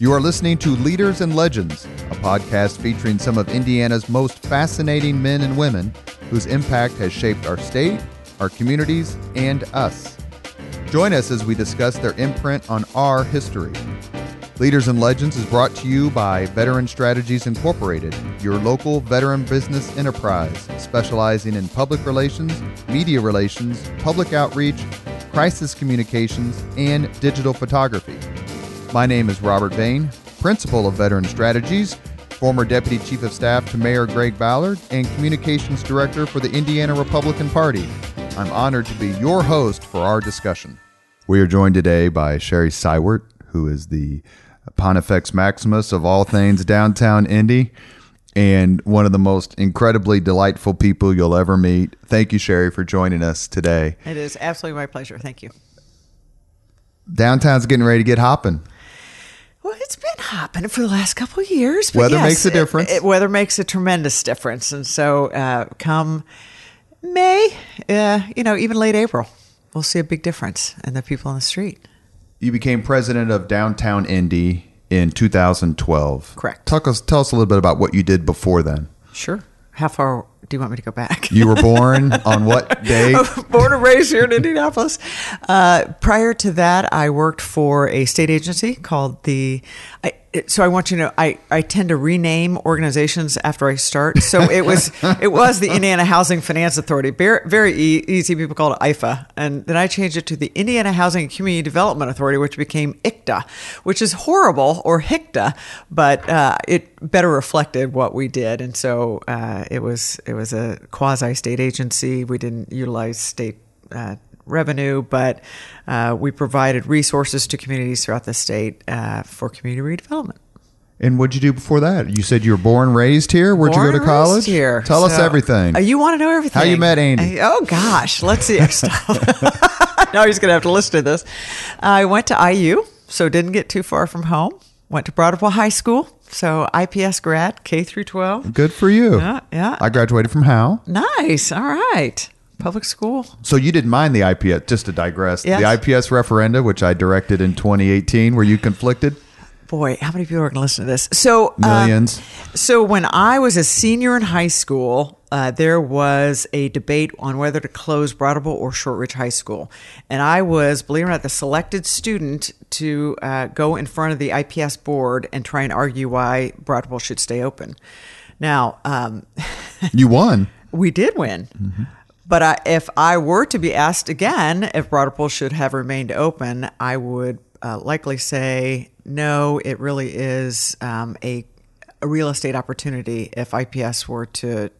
You are listening to Leaders and Legends, a podcast featuring some of Indiana's most fascinating men and women whose impact has shaped our state, our communities, and us. Join us as we discuss their imprint on our history. Leaders and Legends is brought to you by Veteran Strategies Incorporated, your local veteran business enterprise specializing in public relations, media relations, public outreach, crisis communications, and digital photography. My name is Robert Vane, Principal of Veteran Strategies, former Deputy Chief of Staff to Mayor Greg Ballard, and Communications Director for the Indiana Republican Party. I'm honored to be your host for our discussion. We are joined today by Sherry Seiwert, who is the Pontifex Maximus of all things downtown Indy and one of the most incredibly delightful people you'll ever meet. Thank you, Sherry, for joining us today. It is absolutely my pleasure. Thank you. Downtown's getting ready to get hopping. Well, it's been happening for the last couple of years. But Weather yes, makes a difference. It, weather makes a tremendous difference, and so uh, come May, uh, you know, even late April, we'll see a big difference in the people on the street. You became president of Downtown Indy in 2012. Correct. Talk us, tell us a little bit about what you did before then. Sure. How far do you want me to go back? You were born on what date? Born and raised here in Indianapolis. Uh, prior to that, I worked for a state agency called the. I, so I want you to know, I, I tend to rename organizations after I start. So it was it was the Indiana Housing Finance Authority, very, very easy. People call it IFA, and then I changed it to the Indiana Housing and Community Development Authority, which became ICTA, which is horrible or HICTA, but uh, it better reflected what we did. And so uh, it was it was a quasi state agency. We didn't utilize state uh, revenue, but uh, we provided resources to communities throughout the state uh, for community redevelopment. And what'd you do before that? You said you were born raised here. Where'd Born you go to college? Here. Tell us everything. uh, you want to know everything? How you met Andy? Uh, oh gosh, let's see. now he's going to have to listen to this. I went to IU, so didn't get too far from home. Went to Broad Ripple High School, so IPS grad, K through 12. Good for you. Yeah, yeah. I graduated from Howe. Nice. All right. Public school. So you didn't mind the IPS, just to digress, Yes. the IPS referenda, which I directed in 2018. Were you conflicted? Boy, how many people are going to listen to this? So um, Millions. so when I was a senior in high school, uh, there was a debate on whether to close Broad Ripple or Shortridge High School, and I was, believe it or not, the selected student to uh, go in front of the IPS board and try and argue why Broad Ripple should stay open. Now, um, You won. we did win. But I, if I were to be asked again if Broad Ripple should have remained open, I would uh, likely say no. It really is um, a, a real estate opportunity if IPS were to,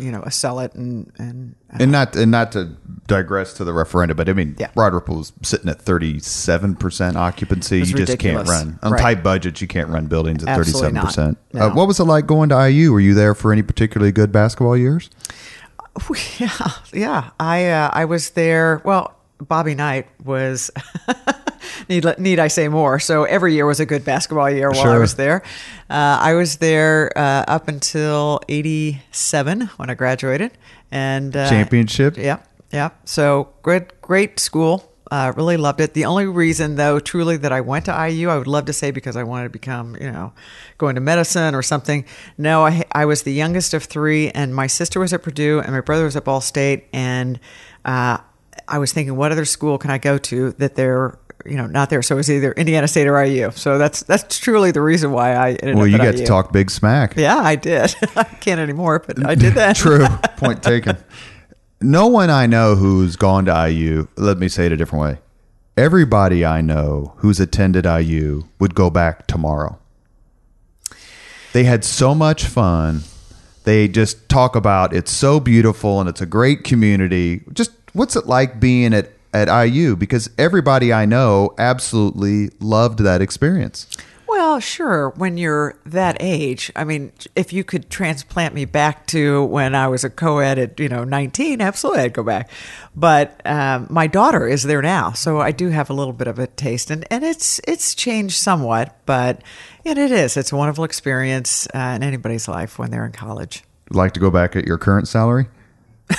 you know, sell it and and And not and not to digress to the referendum, but I mean, Yeah. Broad Ripple's sitting at thirty seven percent occupancy. It's you just can't run on Right. tight budgets. You can't run buildings at thirty seven percent. No. What was it like going to IU? Were you there for any particularly good basketball years? Yeah, yeah. I uh, I was there. Well, Bobby Knight was. need need I say more? So every year was a good basketball year while I was there. Uh, I was there uh, up until '87 when I graduated, and uh, Championship? Yeah, yeah. So great, great school. Uh, really loved it. The only reason, though, truly that I went to IU, I would love to say because I wanted to become, you know, going to medicine or something. No, I, I was the youngest of three, and my sister was at Purdue, and my brother was at Ball State, and uh, I was thinking, what other school can I go to that they're, you know, not there? So it was either Indiana State or IU. So that's that's truly the reason why I ended Well, you got to talk big smack. Yeah, I did. I can't anymore, but I did that. True. Point taken. No one I know who's gone to IU, let me say it a different way. Everybody I know who's attended IU would go back tomorrow. They had so much fun. They just talk about it's so beautiful and it's a great community. Just what's it like being at, at IU? Because everybody I know absolutely loved that experience. Well, sure. When you're that age, I mean, if you could transplant me back to when I was a co-ed at you know 19, absolutely, I'd go back. But um, my daughter is there now, so I do have a little bit of a taste, and, and it's it's changed somewhat, but and it is. It's a wonderful experience uh, in anybody's life when they're in college. Like to go back at your current salary?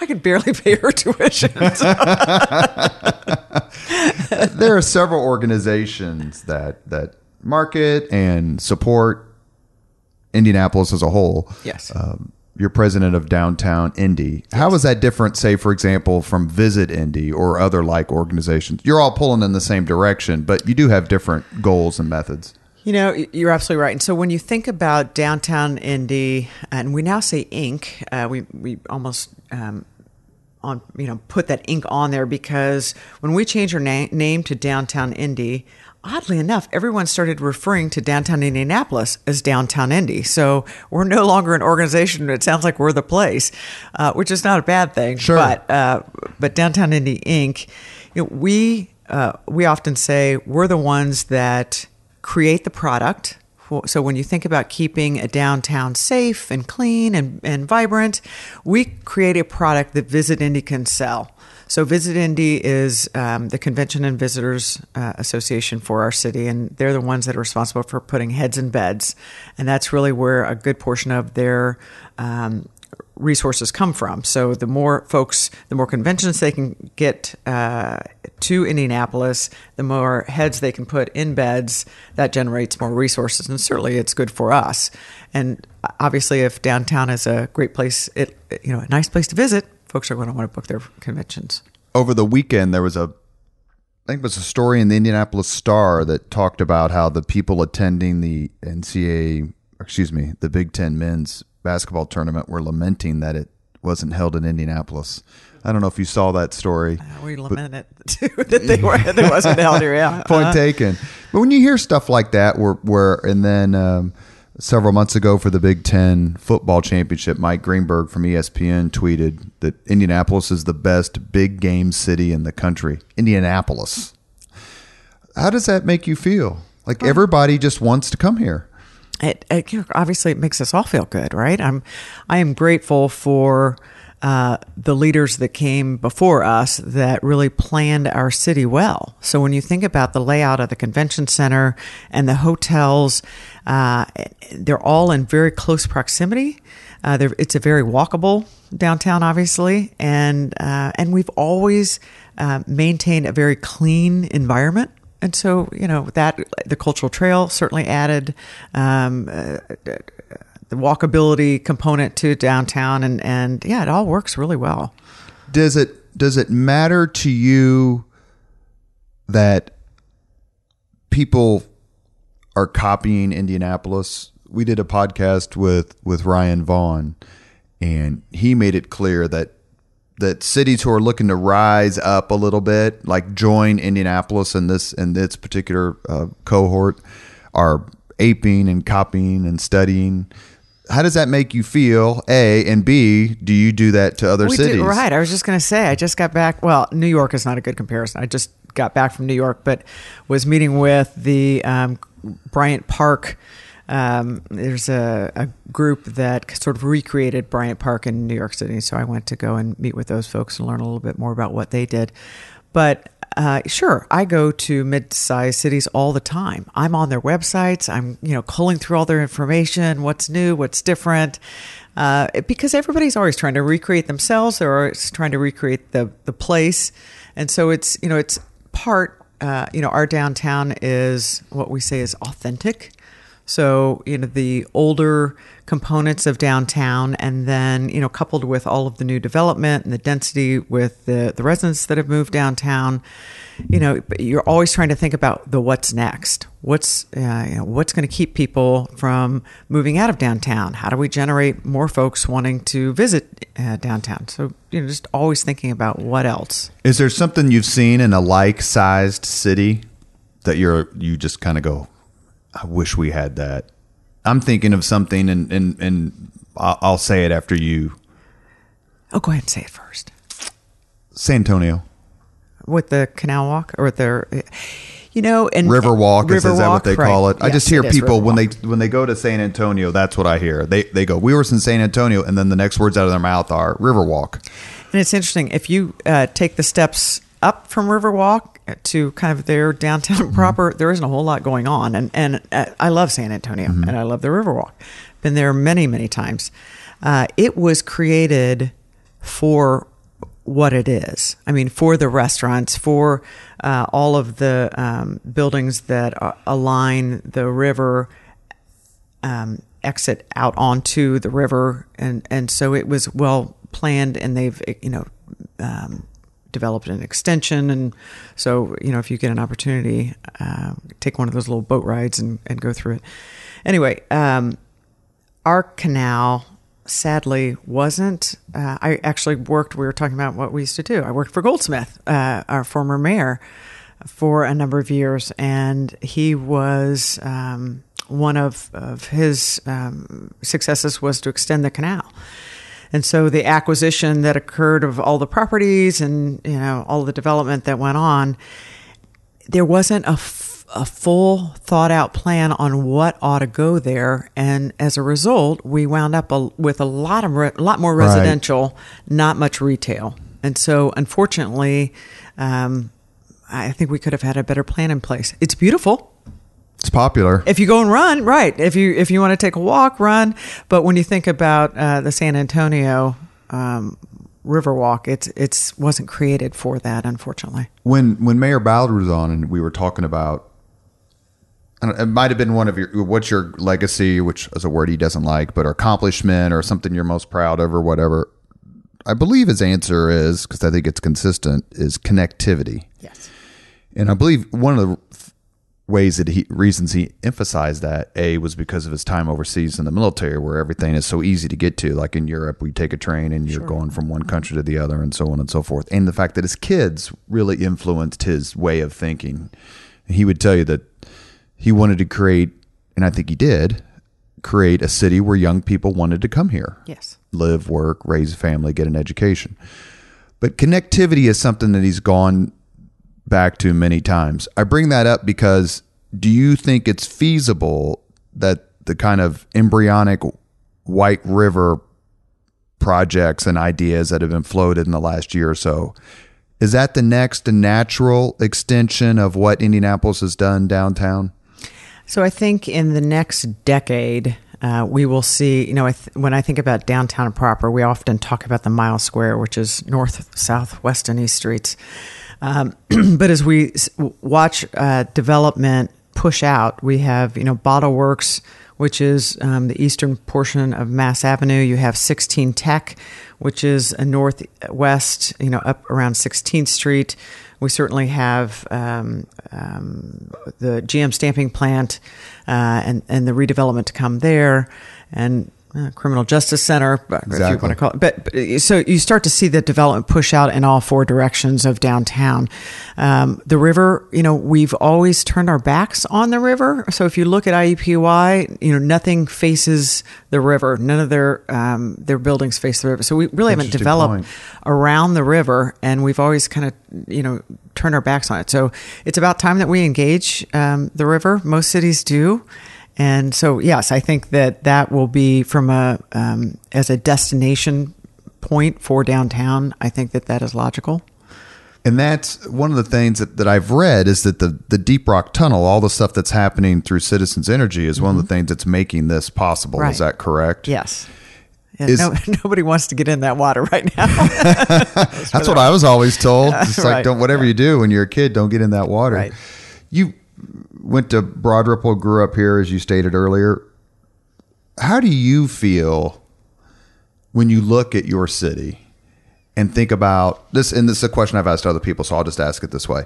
I could barely pay her tuition. there are several organizations that that market and support Indianapolis as a whole. Yes. Um, you're president of Downtown Indy. How is that different, say, for example, from Visit Indy or other like organizations? You're all pulling in the same direction, but you do have different goals and methods. You know, you're absolutely right. And so when you think about downtown Indy, and we now say Inc., uh, we we almost um, on you know put that ink on there because when we changed our na- name to downtown Indy, oddly enough, everyone started referring to downtown Indianapolis as downtown Indy. So we're no longer an organization. It sounds like we're the place, uh, which is not a bad thing. Sure. But uh, but downtown Indy Inc. You know, we uh, we often say we're the ones that create the product. So when you think about keeping a downtown safe and clean and, and vibrant, we create a product that Visit Indy can sell. So Visit Indy is um, the Convention and Visitors uh, Association for our city, and they're the ones that are responsible for putting heads in beds, and that's really where a good portion of their um, resources come from. So the more folks, the more conventions they can get uh, to Indianapolis, the more heads they can put in beds. That generates more resources, and certainly it's good for us. And obviously, if downtown is a great place, it you know a nice place to visit, folks are going to want to book their conventions. Over the weekend, there was a, I think it was a story in the Indianapolis Star that talked about how the people attending the NCAA, excuse me, the Big Ten men's basketball tournament were lamenting that it wasn't held in Indianapolis. I don't know if you saw that story. Uh, we lament it too that they were that wasn't held here. Yeah, Point Uh-huh. taken. But when you hear stuff like that, where where and then um, several months ago for the Big Ten football championship, Mike Greenberg from ESPN tweeted that Indianapolis is the best big game city in the country. Indianapolis. How does that make you feel? Like everybody just wants to come here. It, it obviously it makes us all feel good, right? I'm I am grateful for uh, the leaders that came before us that really planned our city well. So when you think about the layout of the convention center and the hotels, uh, they're all in very close proximity. Uh, it's a very walkable downtown, obviously, and uh, and we've always uh, maintained a very clean environment. And so, you know, that the cultural trail certainly added um, uh, the walkability component to downtown, and and yeah, it all works really well. Does it does it matter to you that people are copying Indianapolis? We did a podcast with with Ryan Vaughn, and he made it clear that that cities who are looking to rise up a little bit, like join Indianapolis in this in this particular uh, cohort, are aping and copying and studying. How does that make you feel? A and B. Do you do that to other We cities? did, right. I was just going to say, I just got back. Well, New York is not a good comparison. I just got back from New York, but was meeting with the um, Bryant Park. Um, there's a, a group that sort of recreated Bryant Park in New York City. So I went to go and meet with those folks and learn a little bit more about what they did. But uh, sure, I go to mid-sized cities all the time. I'm on their websites. I'm you know culling through all their information, what's new, what's different, uh, because everybody's always trying to recreate themselves. They're always trying to recreate the the place, and so it's you know it's part. Uh, you know, our downtown is what we say is authentic. So, you know, the older components of downtown, and then, you know, coupled with all of the new development and the density with the, the residents that have moved downtown, you know, you're always trying to think about the what's next. What's, uh, you know, what's going to keep people from moving out of downtown? How do we generate more folks wanting to visit uh, downtown? So, you know, just always thinking about what else. Is there something you've seen in a like-sized city that you're you just kind of go, I wish we had that. I'm thinking of something, and and and I'll, say it after you. Oh, go ahead and say it first. San Antonio with the canal walk or with their you know and River Walk is, is that what they right. call it? I just hear people when they when they go to San Antonio. That's what I hear. They they go, we were in San Antonio, and then the next words out of their mouth are River Walk. and it's interesting if you uh, take the steps up from Riverwalk to kind of their downtown Mm-hmm. proper there isn't a whole lot going on and and uh, I love San Antonio Mm-hmm. and I love the Riverwalk been there many many times uh, it was created for what it is. I mean, for the restaurants, for uh, all of the um, buildings that uh, align the river, um, exit out onto the river, and and so it was well planned, and they've you know. Um, developed an extension and so you know if you get an opportunity uh, take one of those little boat rides and, and go through it anyway um, our canal sadly wasn't. Uh, I actually worked. We were talking about what we used to do. I worked for Goldsmith, uh, our former mayor, for a number of years, and he was um, one of of his um, successes was to extend the canal. And so the acquisition that occurred of all the properties and you know all the development that went on, there wasn't a a full thought out plan on what ought to go there. And as a result we wound up a, with a lot of a lot more residential right. not much retail. And so unfortunately um, i think we could have had a better plan in place. It's beautiful it's popular if you go and run right if you if you want to take a walk run but when you think about uh, the san antonio um, Riverwalk. It's it's wasn't created for that, unfortunately. When when Mayor Ballard was on, and we were talking about it might have been one of your what's your legacy, which is a word he doesn't like, but accomplishment or something you're most proud of or whatever. I believe his answer is because I think it's consistent is connectivity. Yes, and I believe one of the ways that he reasons he emphasized that a was because of his time overseas in the military where everything is so easy to get to like in Europe we take a train and you're sure. going from one country to the other and so on and so forth and the fact that his kids really influenced his way of thinking he would tell you that he wanted to create, and I think he did, create a city where young people wanted to come here. Yes. Live, work, raise a family, get an education. But connectivity is something that he's gone back to many times. I bring that up because do you think it's feasible that the kind of embryonic White River projects and ideas that have been floated in the last year or so is that the next natural extension of what Indianapolis has done downtown? So I think in the next decade, uh, we will see, you know, I th- when I think about downtown proper, we often talk about the mile square, which is north, south, west, and east streets. Um, but as we watch uh, development push out, we have, you know, Bottle Works, which is um, the eastern portion of Mass Avenue. You have 16 Tech, which is a northwest, you know, up around 16th Street. We certainly have um, um, the GM stamping plant uh, and and the redevelopment to come there, and uh, criminal justice center, exactly. if you want to call it. But, but, so you start to see the development push out in all four directions of downtown. Um, the river, you know, we've always turned our backs on the river. So if you look at IUPUI, you know, nothing faces the river. None of their um, their buildings face the river. So we really haven't developed point. around the river, and we've always kind of, you know, turned our backs on it. So it's about time that we engage um, the river. Most cities do. And so, yes, I think that that will be from a um, as a destination point for downtown. I think that that is logical. And that's one of the things that, that I've read is that the, the Deep Rock Tunnel, all the stuff that's happening through Citizens Energy, is mm-hmm. one of the mm-hmm. things that's making this possible. Right. Is that correct? Yes. Yeah, is, no, nobody wants to get in that water right now. that's, that's what I was always told. It's right. like don't whatever you do when you're a kid, don't get in that water. Right. You went to Broad Ripple, grew up here, as you stated earlier. How do you feel when you look at your city and think about this? And this is a question I've asked other people, so I'll just ask it this way.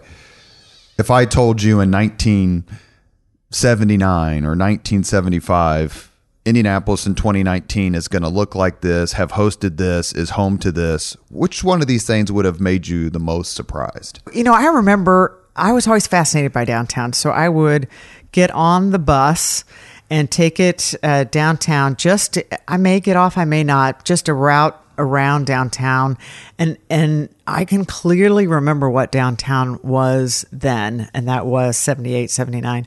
If I told you in 1979 or 1975, Indianapolis in 2019 is going to look like this, have hosted this, is home to this, which one of these things would have made you the most surprised? You know, I remember I was always fascinated by downtown. So I would get on the bus and take it uh, downtown. Just I may get off, I may not. Just a route around downtown, and and I can clearly remember what downtown was then, and that was 78, 79.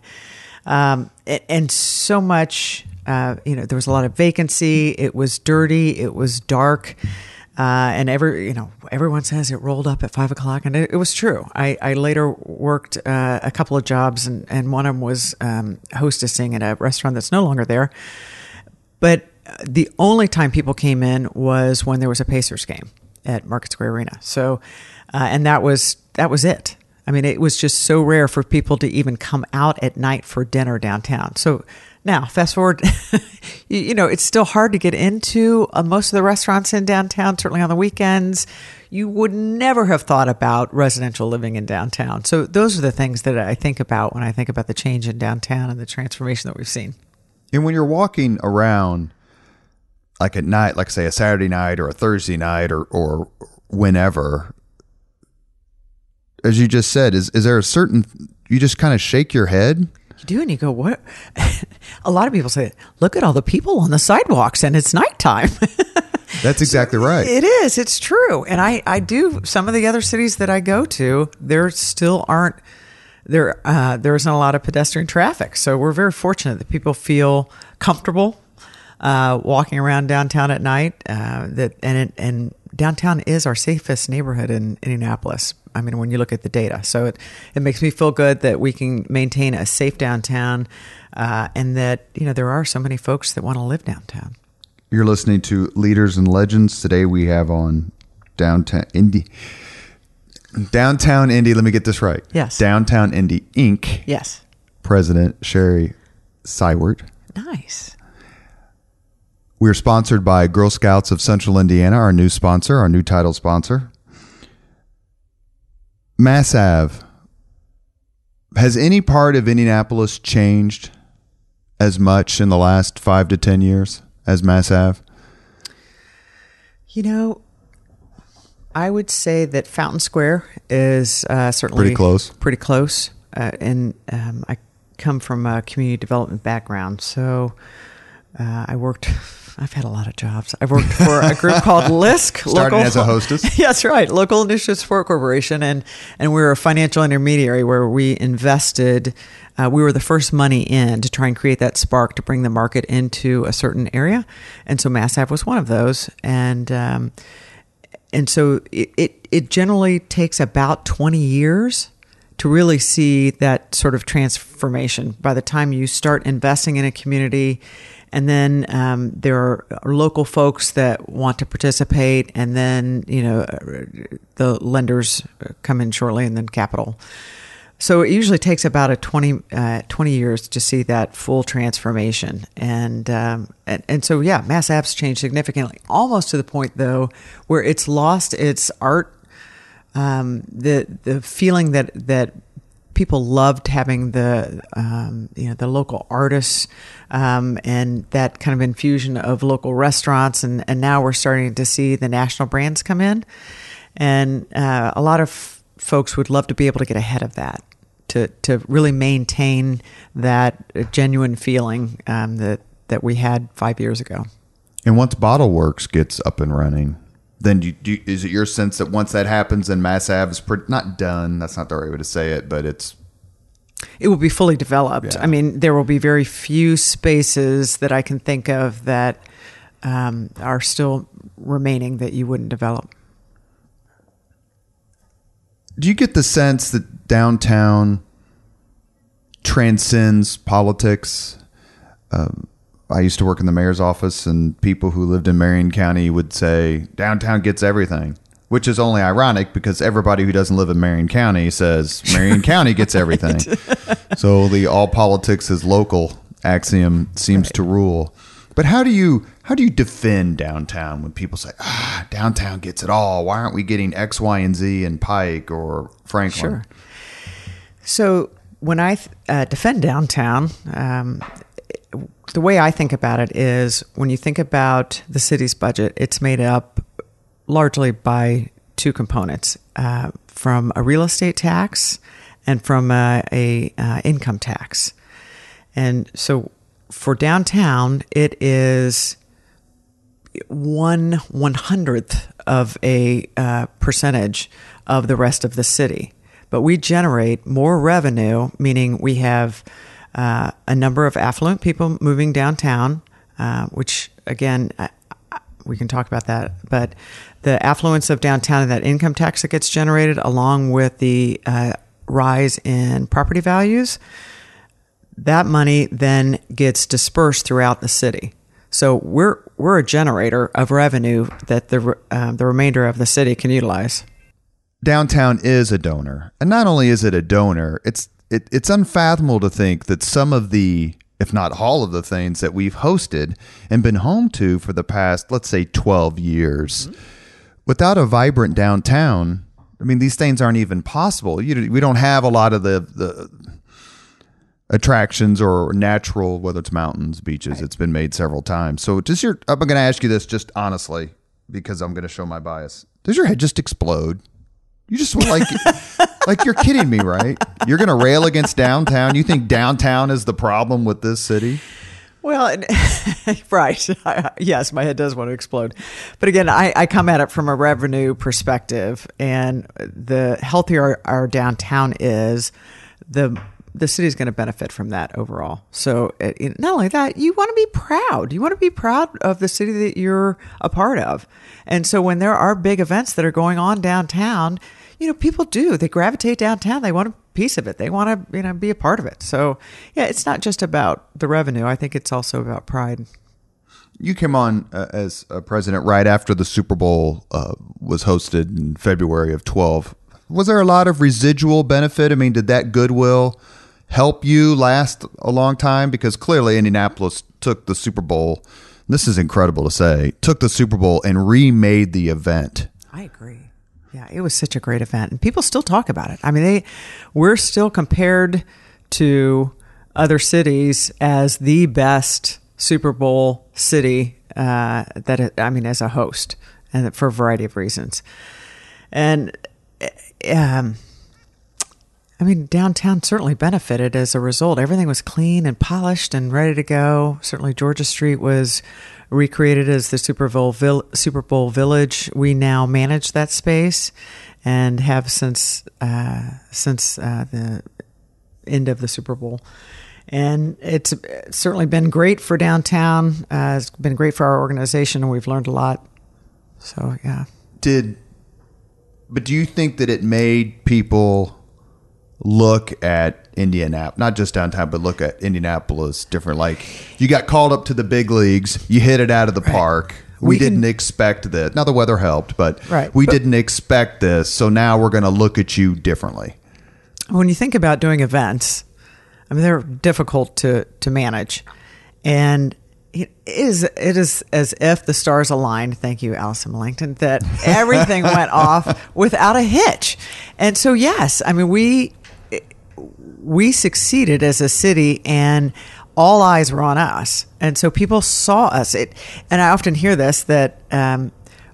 Um, and, and so much. Uh, you know, there was a lot of vacancy. It was dirty. It was dark. Uh, and every you know everyone says it rolled up at five o'clock, and it, it was true. I, I later worked uh, a couple of jobs, and, and one of them was um, hostessing at a restaurant that's no longer there. But the only time people came in was when there was a Pacers game, at Market Square Arena. So, uh, and that was that was it. I mean, it was just so rare for people to even come out at night for dinner downtown. So now, fast forward, you, you, know, it's still hard to get into uh, most of the restaurants in downtown, certainly on the weekends. You would never have thought about residential living in downtown. So, those are the things that I think about when I think about the change in downtown and the transformation that we've seen. And when you're walking around, like at night, like say a Saturday night or a Thursday night or, or whenever, as you just said, is, is there a certain, you just kind of shake your head? Do, and you go, what? a lot of people say, look at all the people on the sidewalks and it's nighttime. That's exactly right. It is. It's true. And I, I do, some of the other cities that I go to, there still aren't, there, uh, there isn't a lot of pedestrian traffic. So we're very fortunate that people feel comfortable uh, walking around downtown at night. Uh, that and it, and downtown is our safest neighborhood in Indianapolis. I mean, when you look at the data, so it it makes me feel good that we can maintain a safe downtown, uh, and that you know there are so many folks that want to live downtown. You're listening to Leaders and Legends. Today we have on downtown Indy. Downtown Indy, let me get this right. Yes. Downtown Indy Inc. Yes. President Sherry Seiwert. Nice. We're sponsored by Girl Scouts of Central Indiana, our new sponsor, our new title sponsor. Mass Ave. Has any part of Indianapolis changed as much in the last five to 10 years as Mass Ave? You know, I would say that Fountain Square is uh, certainly Pretty close. Pretty close. Uh, and um, I come from a community development background. So uh, I worked I've had a lot of jobs. I've worked for a group called LISC. Started as a hostess. Yes, right. Local Initiative Support Corporation, and and we are a financial intermediary where we invested. Uh, we were the first money in to try and create that spark to bring the market into a certain area, and so Mass Ave was one of those. And um, and so it, it it generally takes about twenty years to really see that sort of transformation. By the time you start investing in a community and then um, there are local folks that want to participate, and then you know the lenders come in shortly, and then capital. So it usually takes about a 20, uh, 20 years to see that full transformation, and, um, and and so yeah, Mass Ave's changed significantly, almost to the point though where it's lost its art, um, the the feeling that that people loved having the um, you know the local artists um, and that kind of infusion of local restaurants and and now we're starting to see the national brands come in and uh, a lot of folks would love to be able to get ahead of that to to really maintain that genuine feeling um, that that we had five years ago. And once Bottle Works gets up and running, then do you, do is it your sense that once that happens, then Mass Ave is pretty, not done? That's not the right way to say it, but it's it will be fully developed. Yeah. I mean, there will be very few spaces that I can think of that um, are still remaining that you wouldn't develop. Do you get the sense that downtown transcends politics? Um, I used to work in the mayor's office, and people who lived in Marion County would say downtown gets everything, which is only ironic because everybody who doesn't live in Marion County says Marion County gets everything. so the all politics is local axiom seems to rule. But how do you how do you defend downtown when people say ah downtown gets it all? Why aren't we getting X, Y, and Z in Pike or Franklin? Sure. So when I uh, defend downtown, um, the way I think about it is when you think about the city's budget, it's made up largely by two components uh, from a real estate tax and from a, a uh, income tax. And so for downtown, it is one one hundredth of a uh, percentage of the rest of the city. But we generate more revenue, meaning we have uh, a number of affluent people moving downtown, uh, which again, I, I, we can talk about that. But the affluence of downtown and that income tax that gets generated, along with the uh, rise in property values, that money then gets dispersed throughout the city. So we're we're a generator of revenue that the um, the remainder of the city can utilize. Downtown is a donor, and not only is it a donor, it's it, it's unfathomable to think that some of the if not all of the things that we've hosted and been home to for the past, let's say, 12 years. Mm-hmm. Without a vibrant downtown, I mean, these things aren't even possible. You, we don't have a lot of the, the attractions or natural, whether it's mountains, beaches. Right. It's been made several times. So, just your, I'm going to ask you this just honestly because I'm going to show my bias. Does your head just explode? You just were like, like you're kidding me, right? You're going to rail against downtown. You think downtown is the problem with this city? Well, right. yes, my head does want to explode. But again, I, I, come at it from a revenue perspective, and the healthier our downtown is, the the city is going to benefit from that overall. So, it, not only that, you want to be proud. You want to be proud of the city that you're a part of. And so, when there are big events that are going on downtown, you know, people do. They gravitate downtown. They want a piece of it. They want to, you know, be a part of it. So, yeah, it's not just about the revenue. I think it's also about pride. You came on uh, as a president right after the Super Bowl uh, was hosted in February of 12. Was there a lot of residual benefit? I mean, did that goodwill help you last a long time? Because clearly Indianapolis took the Super Bowl. This is incredible to say. Took the Super Bowl and remade the event. I agree. Yeah, it was such a great event, and people still talk about it. I mean, they we're still compared to other cities as the best Super Bowl city uh, that I mean, as a host, and for a variety of reasons. And um, I mean, downtown certainly benefited as a result. Everything was clean and polished and ready to go. Certainly, Georgia Street was recreated as the Super Bowl, Vill- Super Bowl Village. We now manage that space and have since uh, since uh, the end of the Super Bowl. And it's certainly been great for downtown. Uh, it's been great for our organization, and we've learned a lot. So, yeah. Did, but do you think that it made people look at Indianapolis, not just downtown, but look at Indianapolis different. Like you got called up to the big leagues, you hit it out of the right. park. We, we didn't can, expect this. Now the weather helped, but right. we but, didn't expect this. So now we're going to look at you differently. When you think about doing events, I mean they're difficult to to manage, and it is it is as if the stars aligned. Thank you, Allison Melangton. That everything went off without a hitch, and so yes, I mean we we succeeded as a city and all eyes were on us. And so people saw us. It, and I often hear this that um,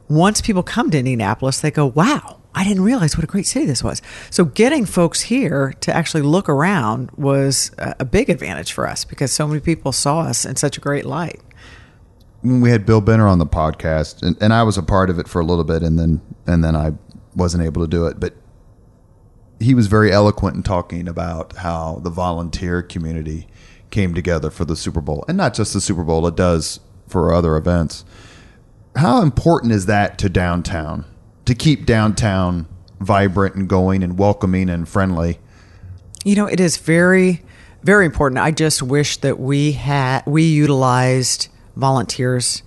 once people come to Indianapolis, they go, wow, I didn't realize what a great city this was. So getting folks here to actually look around was a big advantage for us because so many people saw us in such a great light. We had Bill Benner on the podcast, and, and I was a part of it for a little bit, and then and then I wasn't able to do it. But he was very eloquent in talking about how the volunteer community came together for the Super Bowl, and not just the Super Bowl; it does for other events. How important is that to downtown to keep downtown vibrant and going and welcoming and friendly? You know, it is very, very important. I just wish that we had we utilized volunteers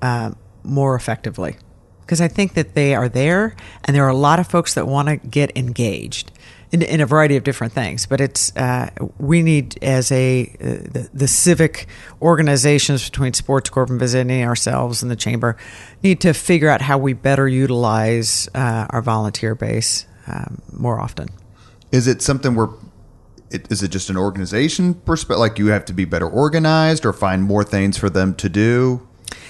uh, more effectively because I think that they are there, and there are a lot of folks that want to get engaged in, in, a variety of different things. But it's uh, we need as a uh, the, the, civic organizations between Sports Corp and visiting ourselves and the chamber need to figure out how we better utilize uh, our volunteer base um, more often. Is it something where it, is it just an organization perspective? Like you have to be better organized or find more things for them to do?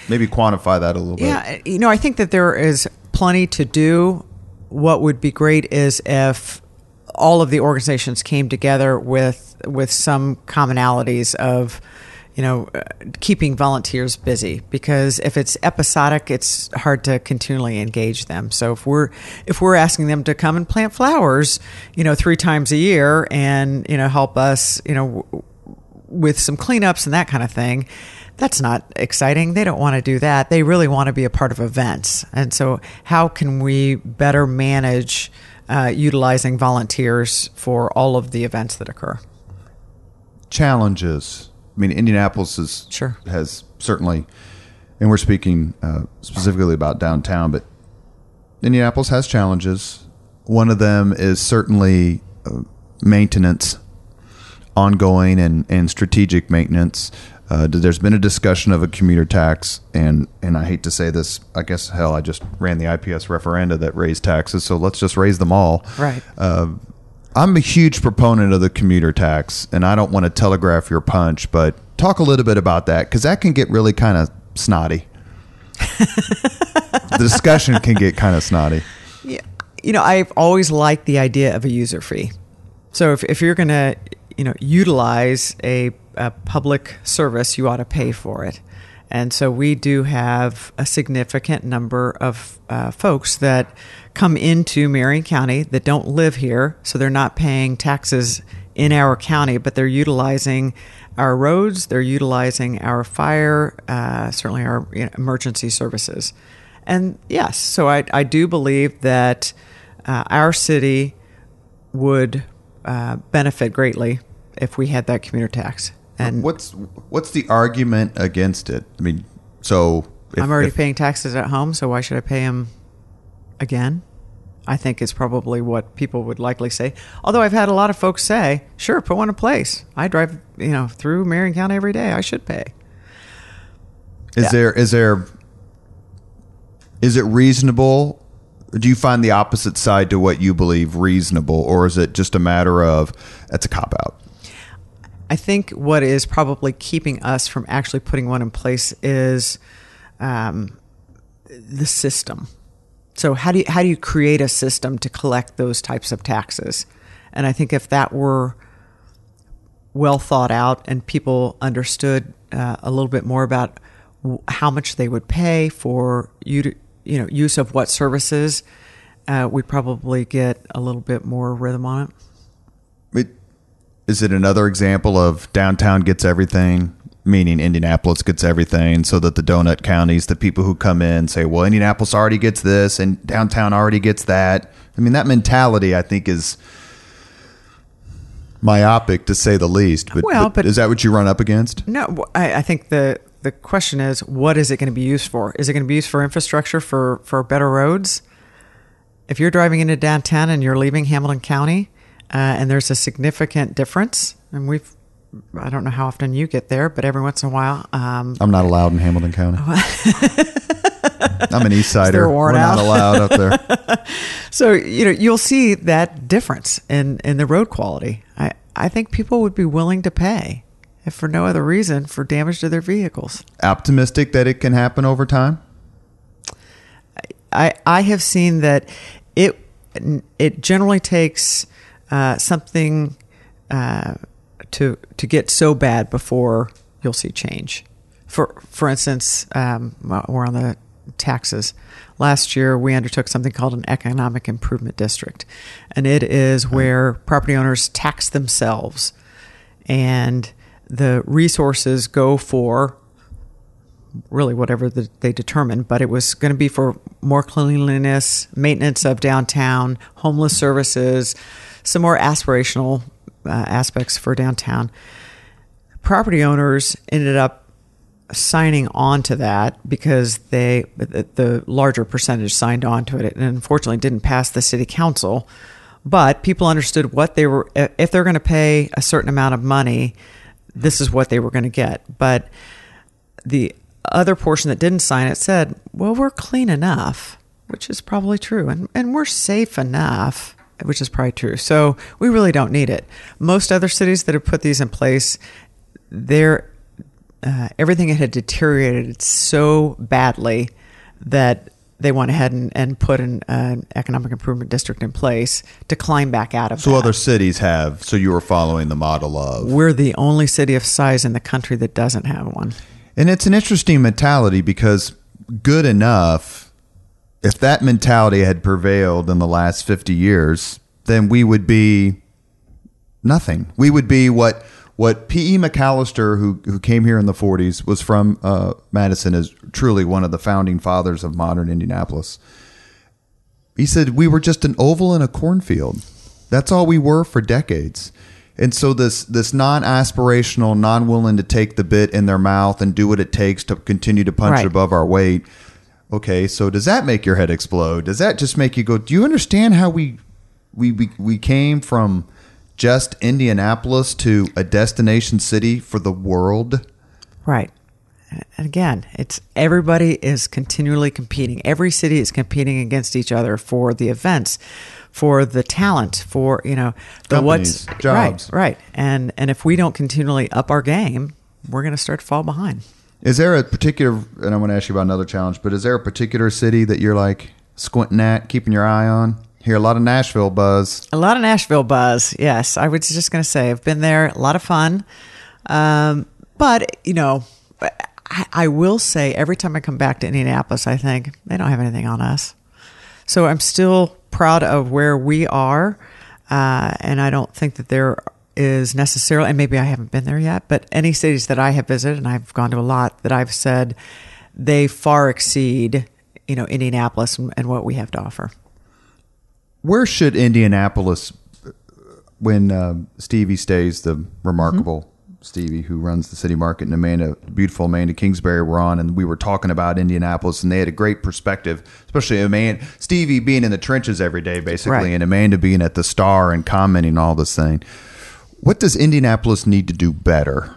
Maybe quantify that a little bit. Yeah, you know, I think that there is plenty to do. What would be great is if all of the organizations came together with with some commonalities of you know uh, keeping volunteers busy because if it's episodic it's hard to continually engage them so if we're if we're asking them to come and plant flowers you know three times a year and you know help us you know with some cleanups and that kind of thing that's not exciting. They don't want to do that. They really want to be a part of events. And so, how can we better manage uh, utilizing volunteers for all of the events that occur? Challenges I mean, Indianapolis is Sure. has certainly, and we're speaking uh, specifically about downtown, but Indianapolis has challenges. One of them is certainly uh, maintenance, ongoing and, and strategic maintenance. Uh, there's been a discussion of a commuter tax, and, and I hate to say this. I guess hell, I just ran the IPS referenda that raised taxes, so let's just raise them all. Right. Uh, I'm a huge proponent of the commuter tax, and I don't want to telegraph your punch, but talk a little bit about that because that can get really kind of snotty. the discussion can get kind of snotty. Yeah. You know, I've always liked the idea of a user fee. So if, if you're going to, you know, utilize a, a public service, you ought to pay for it. And so we do have a significant number of uh, folks that come into Marion County that don't live here, so they're not paying taxes in our county, but they're utilizing our roads, they're utilizing our fire, uh, certainly our you know, emergency services. And yes, so I, I do believe that uh, our city would uh, benefit greatly if we had that commuter tax. And What's what's the argument against it? I mean, so if- I'm already if- paying taxes at home, so why should I pay them again? I think is probably what people would likely say. Although I've had a lot of folks say, "Sure, put one in place. I drive, you know, through Marion County every day. I should pay." Is Yeah. there is there is it reasonable? Do you find the opposite side to what you believe reasonable, or is it just a matter of that's a cop out? I think what is probably keeping us from actually putting one in place is um, the system. So how do you, how do you create a system to collect those types of taxes? And I think if that were well thought out and people understood uh, a little bit more about how much they would pay for you to, you know use of what services, uh, we'd probably get a little bit more rhythm on it. Is it another example of downtown gets everything, meaning Indianapolis gets everything, so that the donut counties, the people who come in, say, well, Indianapolis already gets this and downtown already gets that. I mean, that mentality, I think, is myopic to say the least. But, Well, but but- is that what you run up against? No, I, I think the the question is, what is it going to be used for? Is it going to be used for infrastructure for for better roads? If you're driving into downtown and you're leaving Hamilton County, uh, and there's a significant difference, and we've I don't know how often you get there, but every once in a while, um, I'm not allowed in Hamilton County. I'm an East Sider. We're warrant not allowed up there. so you know you'll see that difference in in the road quality. I I think people would be willing to pay, if for no other reason, for damage to their vehicles. Optimistic that it can happen over time. I, I have seen that it it generally takes uh, something uh, to to get so bad before you'll see change. For for instance, um, we're on the taxes. Last year, we undertook something called an economic improvement district, and it is where property owners tax themselves, and the resources go for really whatever the, they determined, but it was going to be for more cleanliness, maintenance of downtown, homeless services, some more aspirational uh, aspects for downtown. Property owners ended up signing on to that because they the, larger percentage signed on to it and unfortunately didn't pass the city council. But people understood what they were if they're going to pay a certain amount of money this is what they were going to get. But the other portion that didn't sign it said, well, we're clean enough, which is probably true, and, and we're safe enough, which is probably true. So we really don't need it. Most other cities that have put these in place, they're, uh, everything had deteriorated so badly that they went ahead and, and put an, an economic improvement district in place to climb back out of So that. other cities have. So you were following the model of. We're the only city of size in the country that doesn't have one. And it's an interesting mentality because good enough, if that mentality had prevailed in the last 50 years, then we would be nothing. We would be what what P.E. MacAllister, who, who came here in the 40s, was from uh, Madison, is truly one of the founding fathers of modern Indianapolis. He said, We were just an oval in a cornfield. That's all we were for decades. And so this this non-aspirational, non-willing to take the bit in their mouth and do what it takes to continue to punch Right. above our weight. Okay, so does that make your head explode? Does that just make you go, "Do you understand how we we we, we came from just Indianapolis to a destination city for the world?" Right. And again, it's everybody is continually competing. Every city is competing against each other for the events, for the talent, for you know the what's jobs. Right, right. And and if we don't continually up our game, we're going to start to fall behind. Is there a particular and I want to ask you about another challenge, but is there a particular city that you're like squinting at, keeping your eye on? Hear a lot of Nashville buzz. A lot of Nashville buzz. Yes, I was just going to say I've been there. A lot of fun. Um, but you know, I, I will say every time I come back to Indianapolis, I think they don't have anything on us. So I'm still proud of where we are, uh, and I don't think that there is necessarily. And maybe I haven't been there yet, but any cities that I have visited, and I've gone to a lot, that I've said they far exceed, you know, Indianapolis and, and what we have to offer. Where should Indianapolis, when uh, Stevie Stees, the remarkable Stevie who runs the city market, and Amanda, beautiful Amanda Kingsbury, were on, and we were talking about Indianapolis, and they had a great perspective, especially Amanda, Stevie being in the trenches every day, basically, Right. and Amanda being at the star and commenting all this thing. What does Indianapolis need to do better?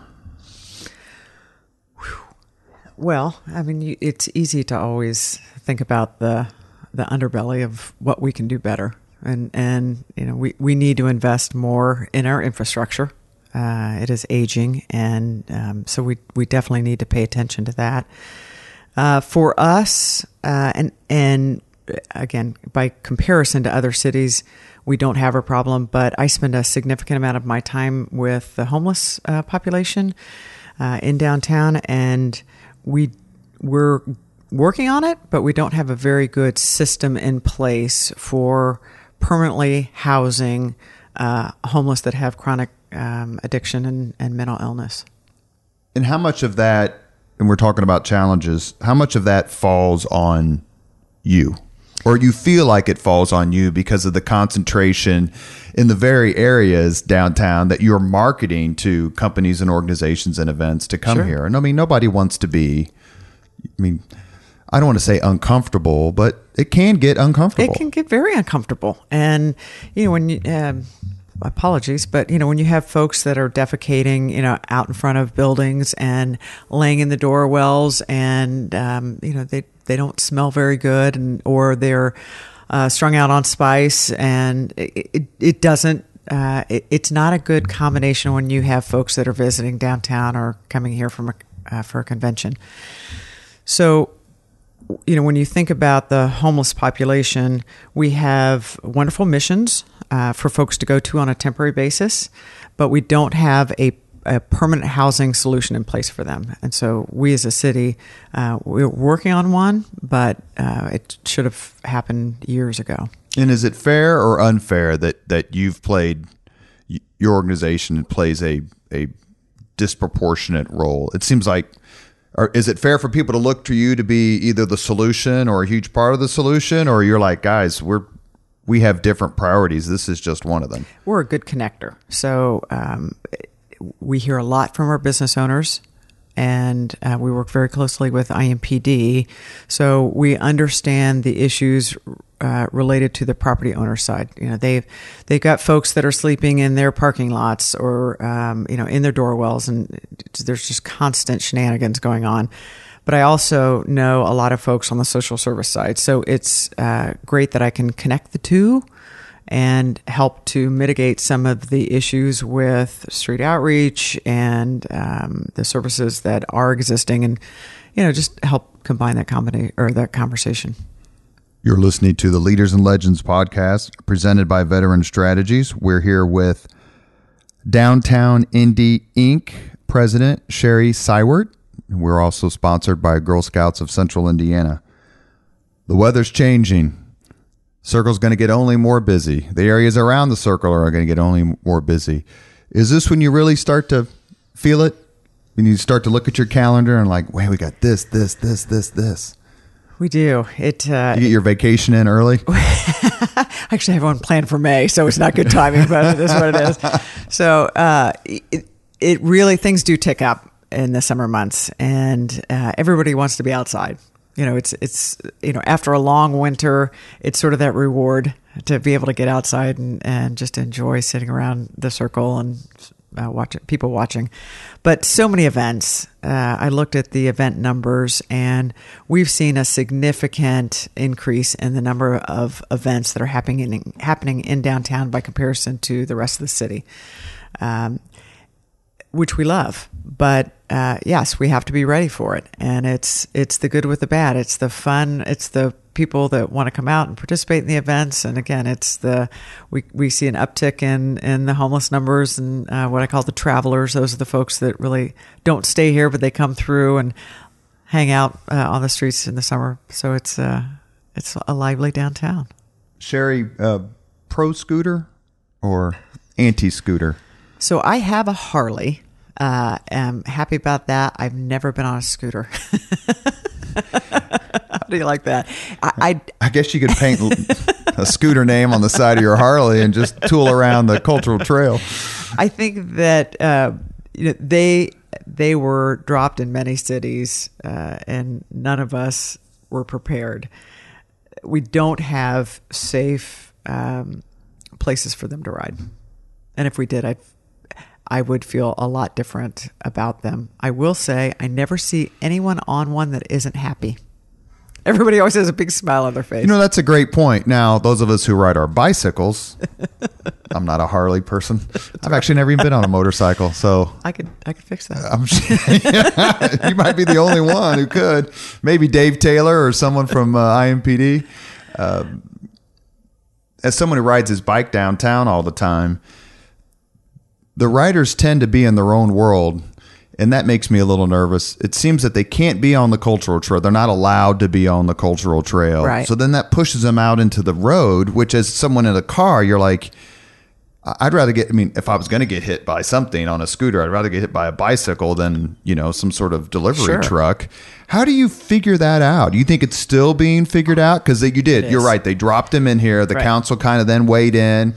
Well, I mean, it's easy to always think about the the underbelly of what we can do better, and and you know we, we need to invest more in our infrastructure. Uh, it is aging, and um, so we we definitely need to pay attention to that. Uh, for us, uh, and and again, by comparison to other cities, we don't have a problem. But I spend a significant amount of my time with the homeless uh, population uh, in downtown, and we we're working on it, but we don't have a very good system in place for permanently housing uh, homeless that have chronic um, addiction and, and mental illness. And how much of that, and we're talking about challenges, how much of that falls on you? Or you feel like it falls on you because of the concentration in the very areas downtown that you're marketing to companies and organizations and events to come Sure. here. And I mean, nobody wants to be, I mean, I don't want to say uncomfortable, but it can get uncomfortable. It can get very uncomfortable, and you know when you. Um, apologies but you know when you have folks that are defecating you know out in front of buildings and laying in the door wells and um, you know they they don't smell very good and or they're uh, strung out on spice and it, it, it doesn't uh, it, it's not a good combination when you have folks that are visiting downtown or coming here from a, uh, for a convention. So you know, when you think about the homeless population, we have wonderful missions uh, for folks to go to on a temporary basis, but we don't have a, a permanent housing solution in place for them. And so, we as a city, uh, we're working on one, but uh, it should have happened years ago. And is it fair or unfair that that you've played your organization plays a a disproportionate role? It seems like or is it fair for people to look to you to be either the solution or a huge part of the solution or you're like guys, we're we have different priorities. This is just one of them. we're a good connector. So um, we hear a lot from our business owners, and uh, we work very closely with IMPD. So we understand the issues uh, related to the property owner side. You know, they've they've got folks that are sleeping in their parking lots or um, you know in their doorwells, and there's just constant shenanigans going on. But I also know a lot of folks on the social service side. So it's uh, great that I can connect the two and help to mitigate some of the issues with street outreach and um, the services that are existing, and you know, just help combine that combination or that conversation. You're listening to the Leaders and Legends podcast presented by Veteran Strategies. We're here with Downtown Indie Inc. President Sherry Seiwert. We're also sponsored by Girl Scouts of Central Indiana. The weather's changing. Circle's going to get only more busy. The areas around the circle are going to get only more busy. Is this when you really start to feel it? When you start to look at your calendar and like, wait, we got this, this, this, this, this. We do. It. Uh, You get your vacation in early. Actually, I actually have one planned for May, so it's not good timing, but it is what it is. So uh, it, it really things do tick up in the summer months, and uh, everybody wants to be outside. You know, it's it's you know after a long winter, it's sort of that reward to be able to get outside and, and just enjoy sitting around the circle and uh, watching people watching. But so many events. Uh, I looked at the event numbers, and we've seen a significant increase in the number of events that are happening in, happening in downtown by comparison to the rest of the city. Um, which we love. But uh, yes, we have to be ready for it, and it's it's the good with the bad. It's the fun. It's the people that want to come out and participate in the events. And again, it's the we, we see an uptick in in the homeless numbers and uh, what I call the travelers. Those are the folks that really don't stay here, but they come through and hang out uh, on the streets in the summer. So it's uh, it's a lively downtown. Sherry, uh, pro scooter or anti scooter? So I have a Harley. Uh, am happy about that. I've never been on a scooter. How do you like that? I, I I guess you could paint a scooter name on the side of your Harley and just tool around the cultural trail. I think that uh, you know, they they were dropped in many cities, uh, and none of us were prepared. We don't have safe um, places for them to ride, and if we did, I I would feel a lot different about them. I will say, I never see anyone on one that isn't happy. Everybody always has a big smile on their face. You know, that's a great point. Now, those of us who ride our bicycles, I'm not a Harley person. I've actually never even been on a motorcycle, so I could I could fix that. I'm sure you might be the only one who could. Maybe Dave Taylor or someone from uh, IMPD. Uh, as someone who rides his bike downtown all the time, the writers tend to be in their own world, and that makes me a little nervous. It seems that they can't be on the cultural trail. They're not allowed to be on the cultural trail. Right. So then that pushes them out into the road, which as someone in a car, you're like, I'd rather get. I mean, if I was going to get hit by something on a scooter, I'd rather get hit by a bicycle than you know some sort of delivery Sure. truck. How do you figure that out? Do you think it's still being figured out? Because you did. You're right. They dropped him in here. The Right. council kind of then weighed in.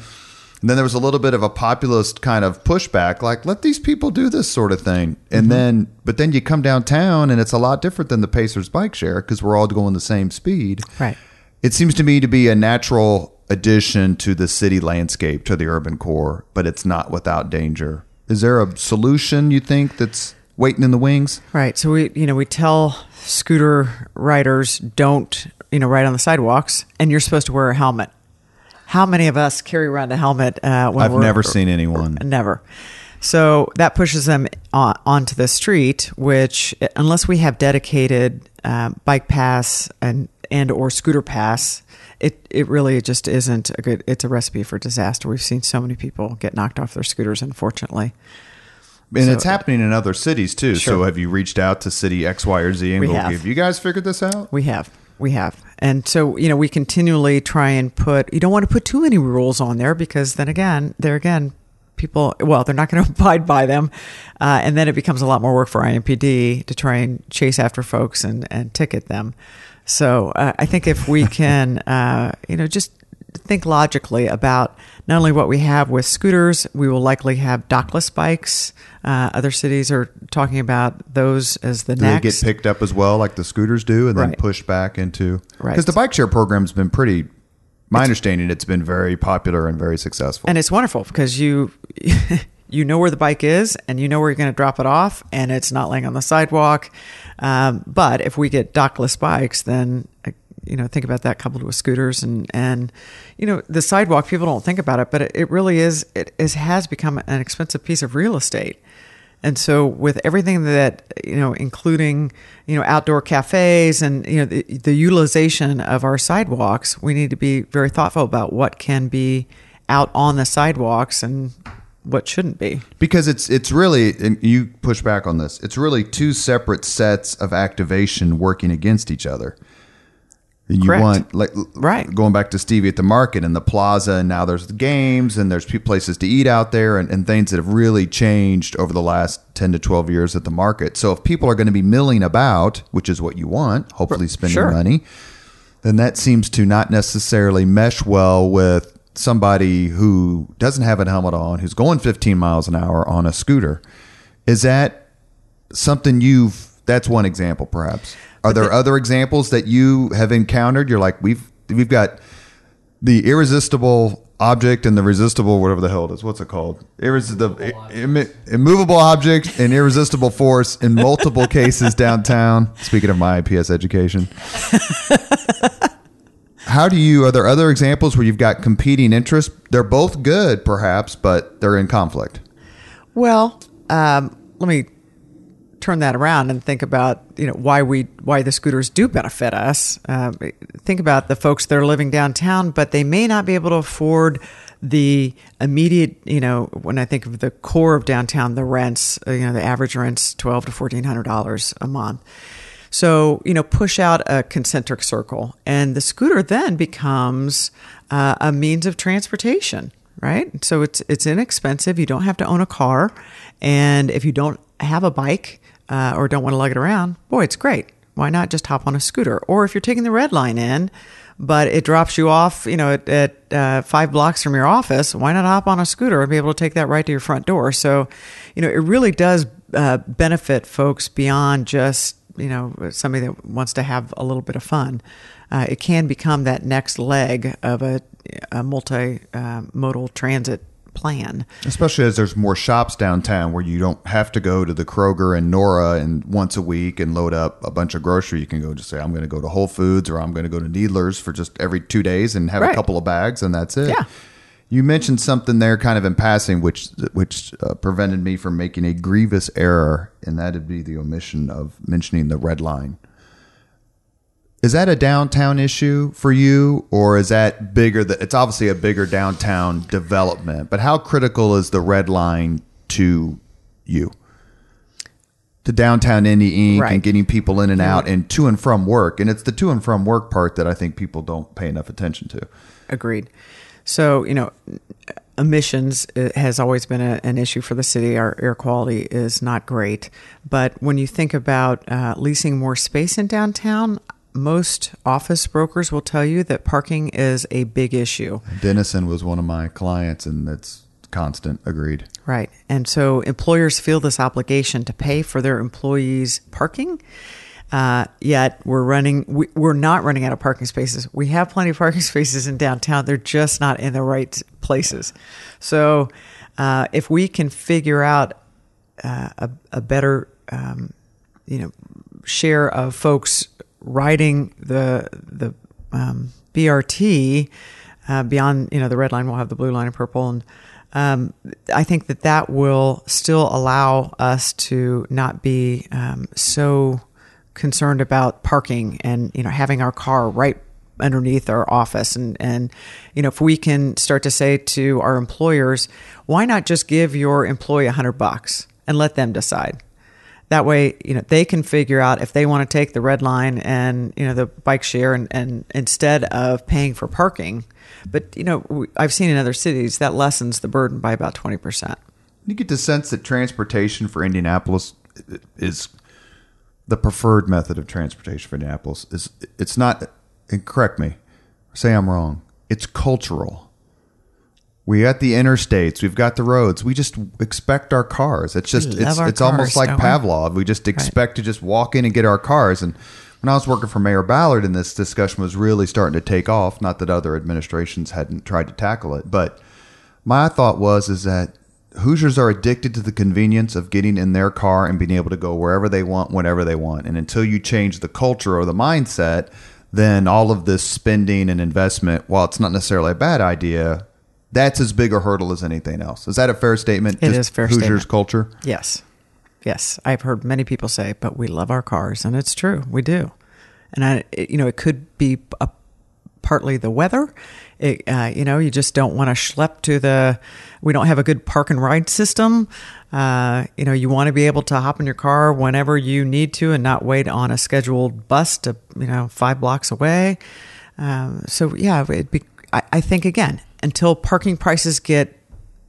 And then there was a little bit of a populist kind of pushback, like let these people do this sort of thing. And Mm-hmm. then, but then you come downtown, and it's a lot different than the Pacers bike share because we're all going the same speed. Right. It seems to me to be a natural addition to the city landscape, to the urban core, but it's not without danger. Is there a solution you think that's waiting in the wings? Right. So we, you know, we tell scooter riders don't, you know, ride on the sidewalks, and you're supposed to wear a helmet. How many of us carry around a helmet? Uh, when I've we're- never seen anyone. Never. So that pushes them on, onto the street, which unless we have dedicated uh, bike pass and and or scooter pass, it it really just isn't a good. It's a recipe for disaster. We've seen so many people get knocked off their scooters, unfortunately. And So- it's happening in other cities too. So have you reached out to city X, Y, or Z and We go, have. have you guys figured this out? We have. We have. And so, you know, we continually try and put, you don't want to put too many rules on there because then again, there again, people, well, they're not going to abide by them. Uh, and then it becomes a lot more work for IMPD to try and chase after folks and, and ticket them. So uh, I think if we can, uh, you know, just think logically about not only what we have with scooters, we will likely have dockless bikes. Uh, other cities are talking about those as the Do next. they get picked up as well, like the scooters do, and then Right. pushed back into? Right. Because the bike share program's been pretty. My understanding, it's been very popular and very successful. and it's wonderful because you you know where the bike is and you know where you're going to drop it off and it's not laying on the sidewalk um, but if we get dockless bikes then uh, you know think about that coupled with scooters and and you know the sidewalk people don't think about it but it, it really is it is, has become an expensive piece of real estate and so with everything that you know including you know outdoor cafes and you know the, the utilization of our sidewalks we need to be very thoughtful about what can be out on the sidewalks and what shouldn't be. Because it's it's really and you push back on this it's really two separate sets of activation working against each other you Correct. want like Right. going back to Stevie at the market and the plaza, and now there's the games and there's places to eat out there and, and things that have really changed over the last ten to twelve years at the market. So if people are going to be milling about, which is what you want, hopefully spending Sure. money, then that seems to not necessarily mesh well with somebody who doesn't have a helmet on, who's going 15 miles an hour on a scooter. Is that something you've? That's one example, perhaps. Are there other examples that you have encountered? You're like, we've we've got the irresistible object and the resistible whatever the hell it is. What's it called? Irresistible, immi- immovable object and irresistible force in multiple cases downtown. Speaking of my IPS education. How do you? Are there other examples where you've got competing interests? They're both good, perhaps, but they're in conflict. Well, um, let me turn that around and think about you know why we why the scooters do benefit us. Um, think about the folks that are living downtown, but they may not be able to afford the immediate. You know, when I think of the core of downtown, the rents. uh, You know, the average rents twelve to fourteen hundred dollars a month. So, you know, push out a concentric circle, and the scooter then becomes uh, a means of transportation, right? So it's it's inexpensive. You don't have to own a car, and if you don't have a bike uh, or don't want to lug it around, boy, it's great. Why not just hop on a scooter? Or if you're taking the red line in, but it drops you off, you know, at, at uh, five blocks from your office, why not hop on a scooter and be able to take that right to your front door? So, you know, it really does uh, benefit folks beyond just you know somebody that wants to have a little bit of fun. Uh, it can become that next leg of a, a multi-modal transit plan. Especially as there's more shops downtown where you don't have to go to the Kroger and Nora and once a week and load up a bunch of grocery. You can go just say, I'm going to go to Whole Foods or I'm going to go to Needler's for just every two days and have a couple of bags and that's it. Yeah. You mentioned something there kind of in passing, which which uh, prevented me from making a grievous error, and that'd be the omission of mentioning the red line. Is that a downtown issue for you, or is that bigger? That it's obviously a bigger downtown development, but how critical is the red line to you? To downtown Indy Inc. Right. and getting people in and out and to and from work, and it's the to and from work part that I think people don't pay enough attention to. Agreed. So, you know, emissions has always been a, an issue for the city. Our air quality is not great. But when you think about uh, leasing more space in downtown, most office brokers will tell you that parking is a big issue. Denison was one of my clients, and that's constant. Agreed. Right. And so employers feel this obligation to pay for their employees' parking. Uh, yet we're running, we, we're not running out of parking spaces. We have plenty of parking spaces in downtown. They're just not in the right places. So uh, if we can figure out uh, a, a better, um, you know, share of folks riding the the um, BRT uh, beyond, you know, the red line, we'll have the blue line and purple, and um, I think that that will still allow us to not be um, so concerned about parking and you know having our car right underneath our office. And and you know if we can start to say to our employers why not just give your employee a hundred bucks and let them decide that way you know they can figure out if they want to take the red line and you know the bike share and, and instead of paying for parking but you know i've seen in other cities that lessens the burden by about 20% You get the sense that transportation for Indianapolis is the preferred method of transportation for Indianapolis. Is it's not. And correct me, say I'm wrong. It's cultural. We got the interstates. We've got the roads. We just expect our cars. It's just it's it's almost like we? Pavlov. We just expect to just walk in and get our cars. And when I was working for Mayor Ballard, and this discussion was really starting to take off. Not that other administrations hadn't tried to tackle it, but my thought was is that Hoosiers are addicted to the convenience of getting in their car and being able to go wherever they want, whenever they want. And until you change the culture or the mindset, then all of this spending and investment, while it's not necessarily a bad idea, that's as big a hurdle as anything else. Is that a fair statement? It is fair Hoosiers statement. culture. Yes. Yes. I've heard many people say, but we love our cars. And it's true. We do. And I, it- you know, it could be a partly the weather. It, uh, you know, you just don't want to schlep to the. We don't have a good park and ride system. Uh, you know, you want to be able to hop in your car whenever you need to and not wait on a scheduled bus to you know five blocks away. Um, so yeah, it'd be. I, I think again, until parking prices get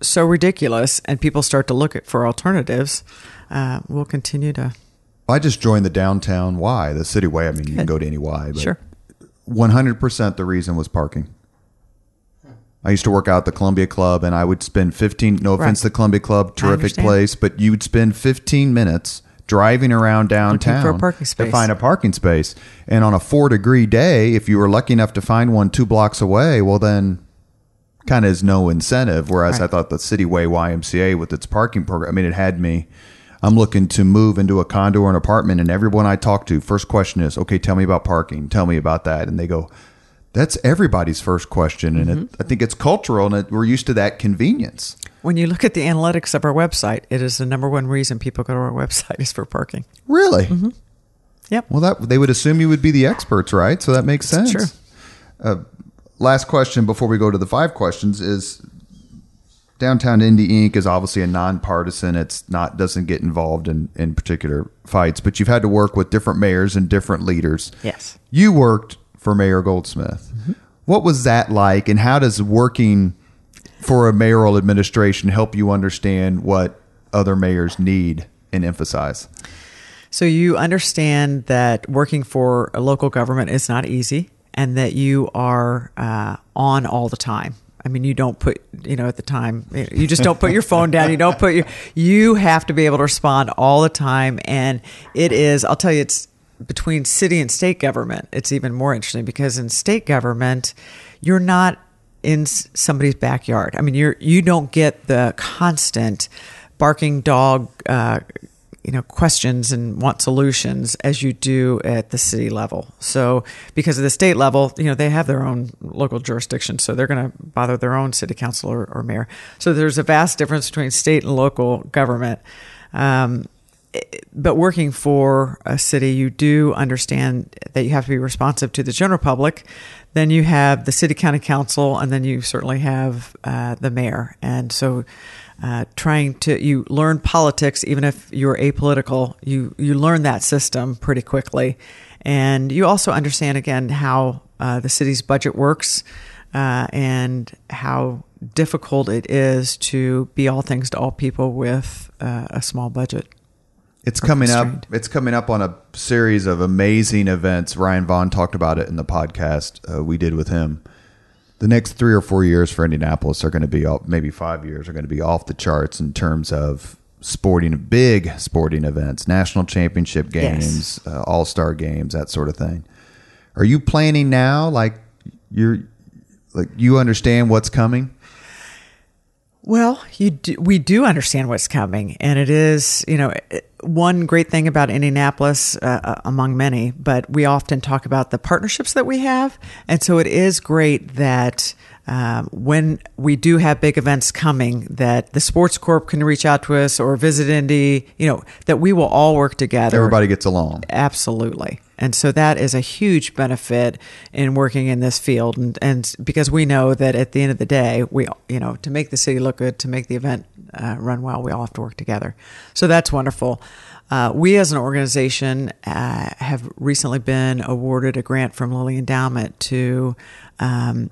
so ridiculous and people start to look at for alternatives, uh, we'll continue to. I just joined the downtown Y, the city way. I mean, you can go to any Y, but Sure. 100% the reason was parking. I used to work out at the Columbia Club, and I would spend 15. No offense Right. to Columbia Club, terrific place, but you would spend 15 minutes driving around downtown for a parking to find a parking space. And on a four degree day, if you were lucky enough to find one two blocks away, well then, kind of is no incentive. Whereas I thought the Cityway YMCA with its parking program, I mean, it had me. I'm looking to move into a condo or an apartment, and everyone I talk to, first question is, okay, tell me about parking. Tell me about that. And they go, that's everybody's first question. And Mm-hmm. it, I think it's cultural, and it, we're used to that convenience. When you look at the analytics of our website, it is the number one reason people go to our website is for parking. Really? Yep. Well, that they would assume you would be the experts, right? So that makes sense. true. Uh, last question before we go to the five questions is Downtown Indy Inc. is obviously a nonpartisan. It's not doesn't get involved in in particular fights, but you've had to work with different mayors and different leaders. Yes. You worked for Mayor Goldsmith. Mm-hmm. What was that like, and how does working for a mayoral administration help you understand what other mayors need and emphasize? So you understand that working for a local government is not easy and that you are uh, on all the time. I mean, you don't put, you know, at the time, you just don't put your phone down. You don't put your, you have to be able to respond all the time. And it is, I'll tell you, it's between city and state government. It's even more interesting because in state government, you're not in somebody's backyard. I mean, you're, you don't get the constant barking dog, uh, you know questions and want solutions as you do at the city level. So because of the state level, you know they have their own local jurisdiction, so they're going to bother their own city council or, or mayor. So there's a vast difference between state and local government. Um, but working for a city, you do understand that you have to be responsive to the general public. Then you have the city county council, and then you certainly have uh, the mayor. And so, uh, trying to you learn politics, even if you're apolitical, you you learn that system pretty quickly, and you also understand again how uh, the city's budget works uh, and how difficult it is to be all things to all people with uh, a small budget. It's coming up. It's coming up on a series of amazing events. Ryan Vaughn talked about it in the podcast uh, we did with him. The next three or four years for Indianapolis are going to be, all- maybe five years, are going to be off the charts in terms of sporting, big sporting events, national championship games, uh, all star games, that sort of thing. Are you planning now? Like you're, like you understand what's coming? Well, you do, we do understand what's coming, and it is you know one great thing about Indianapolis uh, uh, among many. But we often talk about the partnerships that we have, and so it is great that. Um, when we do have big events coming, that the Sports Corp can reach out to us or visit Indy, you know, that we will all work together. Everybody gets along. Absolutely. And so that is a huge benefit in working in this field. And, and because we know that at the end of the day, we, you know, to make the city look good, to make the event uh, run well, we all have to work together. So that's wonderful. Uh, we as an organization uh, have recently been awarded a grant from Lilly Endowment to um,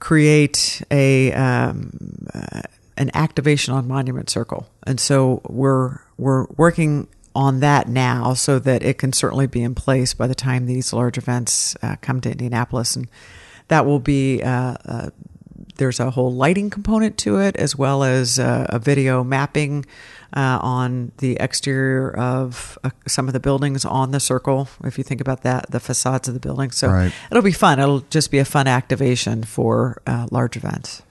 create a um, uh, an activation on Monument Circle, and so we're we're working on that now so that it can certainly be in place by the time these large events uh, come to Indianapolis, and that will be. Uh, uh, there's a whole lighting component to it, as well as uh, a video mapping uh, on the exterior of uh, some of the buildings on the circle. If you think about that, the facades of the buildings. So Right. it'll be fun. It'll just be a fun activation for uh, large events.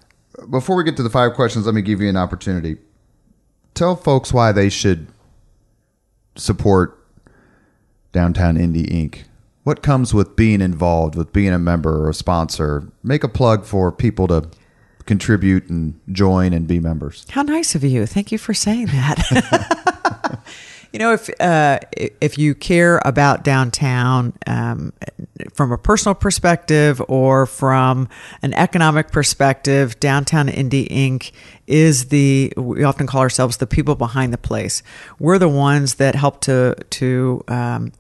before we get to the five questions, let me give you an opportunity. Tell folks why they should support Downtown Indy Inc. What comes with being involved, with being a member or a sponsor? Make a plug for people to contribute and join and be members. How nice of you. Thank you for saying that. you know, if uh, if you care about downtown um, from a personal perspective or from an economic perspective, Downtown Indy Inc. is the we often call ourselves the people behind the place. We're the ones that help to to um,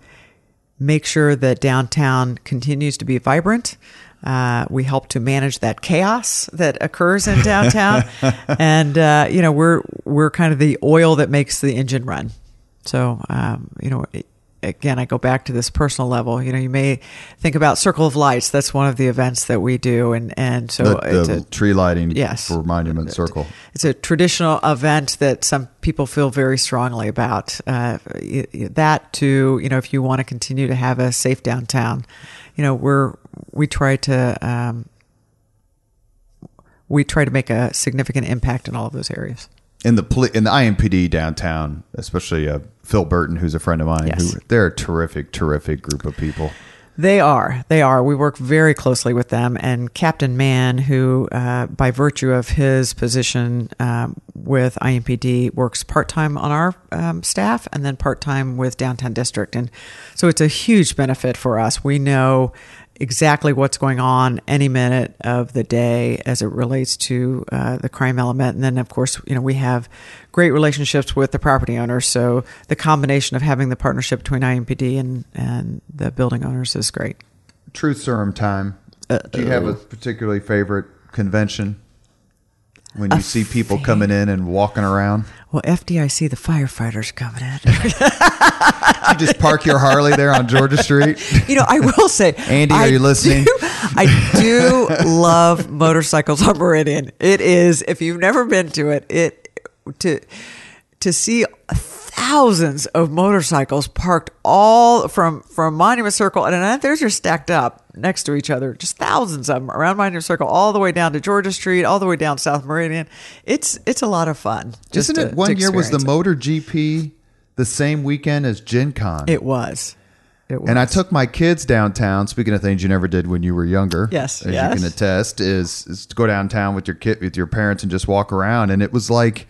make sure that downtown continues to be vibrant. Uh, we help to manage that chaos that occurs in downtown, and uh, you know we're we're kind of the oil that makes the engine run. So um, you know, again, I go back to this personal level. You know, you may think about Circle of Lights. That's one of the events that we do, and and so the, the it's a, tree lighting Yes. for Monument Circle. it's a traditional event that some people feel very strongly about. Uh, that to you know, if you want to continue to have a safe downtown, you know, we're we try to um, we try to make a significant impact in all of those areas. In the poli- in the IMPD downtown, especially uh, Phil Burton, who's a friend of mine. Yes. Who they're a terrific, terrific group of people. They are. They are. We work very closely with them. And Captain Mann, who, uh, by virtue of his position um, with IMPD, works part time on our um, staff and then part time with Downtown District. And so it's a huge benefit for us. We know exactly what's going on any minute of the day as it relates to uh, the crime element. And then, of course, you know, we have great relationships with the property owners. So the combination of having the partnership between IMPD and, and the building owners is great. Truth serum time. Do you have a particularly favorite convention when you see people coming in and walking around? Well, FDIC, the firefighters coming in. You just park your Harley there on Georgia Street. you know, I will say, Andy, are I you listening? do- I do love motorcycles on Meridian. It is, if you've never been to it, it to to see thousands of motorcycles parked all from from Monument Circle, and then they're just stacked up next to each other, just thousands of them around Monument Circle, all the way down to Georgia Street, all the way down South Meridian. It's it's a lot of fun. just Isn't to- it one year was the experience MotoGP the same weekend as Gen Con? it. It was. It was. And I took my kids downtown. Speaking of things you never did when you were younger, Yes, as yes. you can attest, is, is to go downtown with your kid, with your parents, and just walk around. And it was like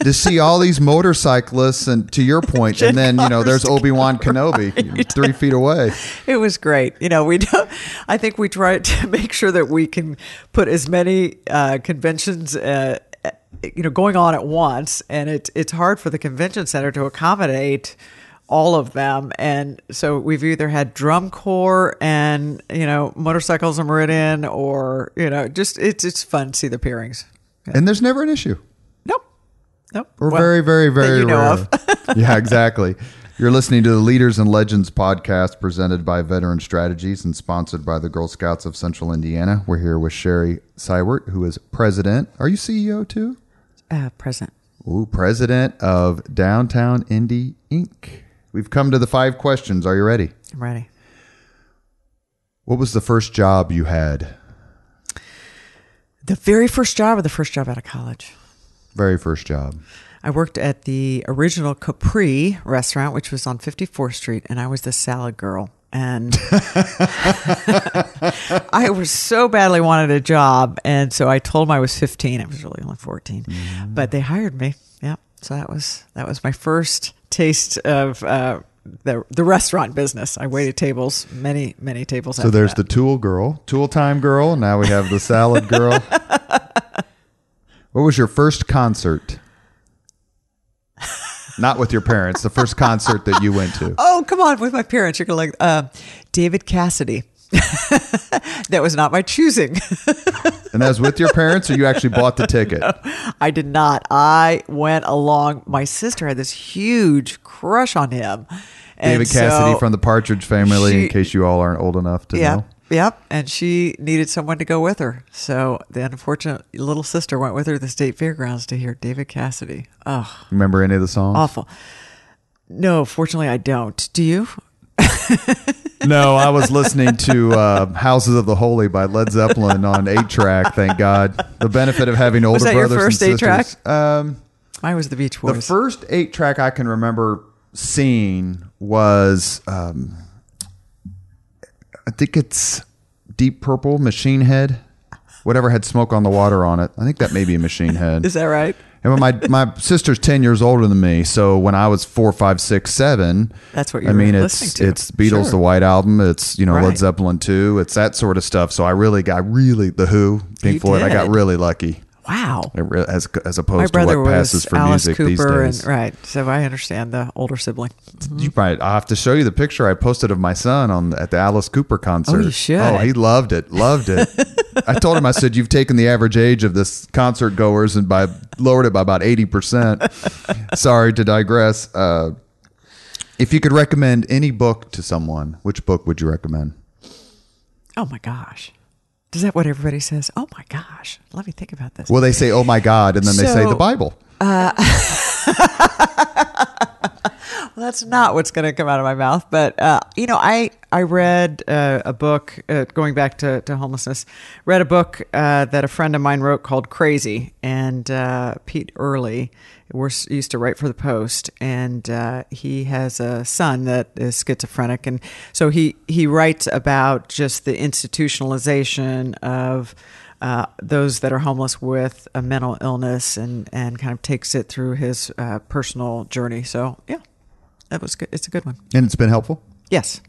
to see all these motorcyclists, and to your point, and then you know there's Obi Wan Kenobi three feet away. It was great. You know, we don't, I think we try to make sure that we can put as many uh, conventions, uh, you know, going on at once, and it, it's hard for the convention center to accommodate all of them. And so we've either had drum corps and you know motorcycles in Meridian, or you know, just it's it's fun to see the pairings. And there's never an issue. Nope, nope. We're Well, very, very, that very you know rare. of. yeah, exactly. You're listening to the Leaders and Legends podcast presented by Veteran Strategies and sponsored by the Girl Scouts of Central Indiana. We're here with Sherry Seiwert, who is president. Are you CEO too? uh, present. Ooh, president of Downtown Indy Inc. We've come to the five questions. Are you ready? I'm ready. What was the first job you had? The very first job or the first job out of college? Very first job. I worked at the original Capri restaurant, which was on 54th Street, and I was the salad girl. And I was so badly wanted a job, and so I told them I was 15. I was really only 14, but they hired me. Yeah, so that was that was my first taste of uh, the the restaurant business. I waited tables, many many tables. So there's the tool girl, tool time girl. Now we have the salad girl. what was your first concert? Not with your parents. The first concert that you went to. Oh, come on, with my parents. You're gonna like uh, David Cassidy. that was not my choosing. And that was with your parents, or you actually bought the ticket? I did not. I went along. My sister had this huge crush on him. And David Cassidy so- from the Partridge Family. in case you all aren't old enough to yeah, know. Yep. And she needed someone to go with her. So the unfortunate little sister went with her to the state fairgrounds to hear David Cassidy. Oh, Remember any of the songs? awful. No, fortunately, I don't. Do you? No, I was listening to uh, "Houses of the Holy" by Led Zeppelin on eight track. Thank God. The benefit of having older that your brothers first and sisters. Um, Mine was the Beach the first eight track I can remember seeing was, um, I think it's Deep Purple, Machine Head, whatever had smoke on the water on it. I think that may be a Machine Head. Is that right? And my my sister's ten years older than me, so when I was four, five, six, seven, That's what you I mean, it's to. it's Beatles, Sure. the White Album, it's you know Right. Led Zeppelin two, it's that sort of stuff. So I really got really the Who, Pink You Floyd. I got really lucky, Wow. As as opposed to what passes for Alice music Cooper, these days. and right. So I understand the older sibling. You might. I have to show you the picture I posted of my son on at the Alice Cooper concert. Oh, you should. Oh, he loved it. Loved it. I told him. I said, "You've taken the average age of this concert goers and by lowered it by about eighty percent." Sorry to digress. Uh, if you could recommend any book to someone, which book would you recommend? Oh my gosh. Is that what everybody says? Oh my gosh. Let me think about this. Well, they say, "Oh my God," and then they say the Bible. Well, that's not what's going to come out of my mouth. But uh, you know, I I read uh, a book uh, going back to, to homelessness. Read a book uh, that a friend of mine wrote called Crazy, and uh, Pete Earley was used to write for the Post, and uh, he has a son that is schizophrenic, and so he he writes about just the institutionalization of. Uh, those that are homeless with a mental illness and, and kind of takes it through his uh, personal journey. So, yeah, that was good. It's a good one. And it's been helpful. Yes.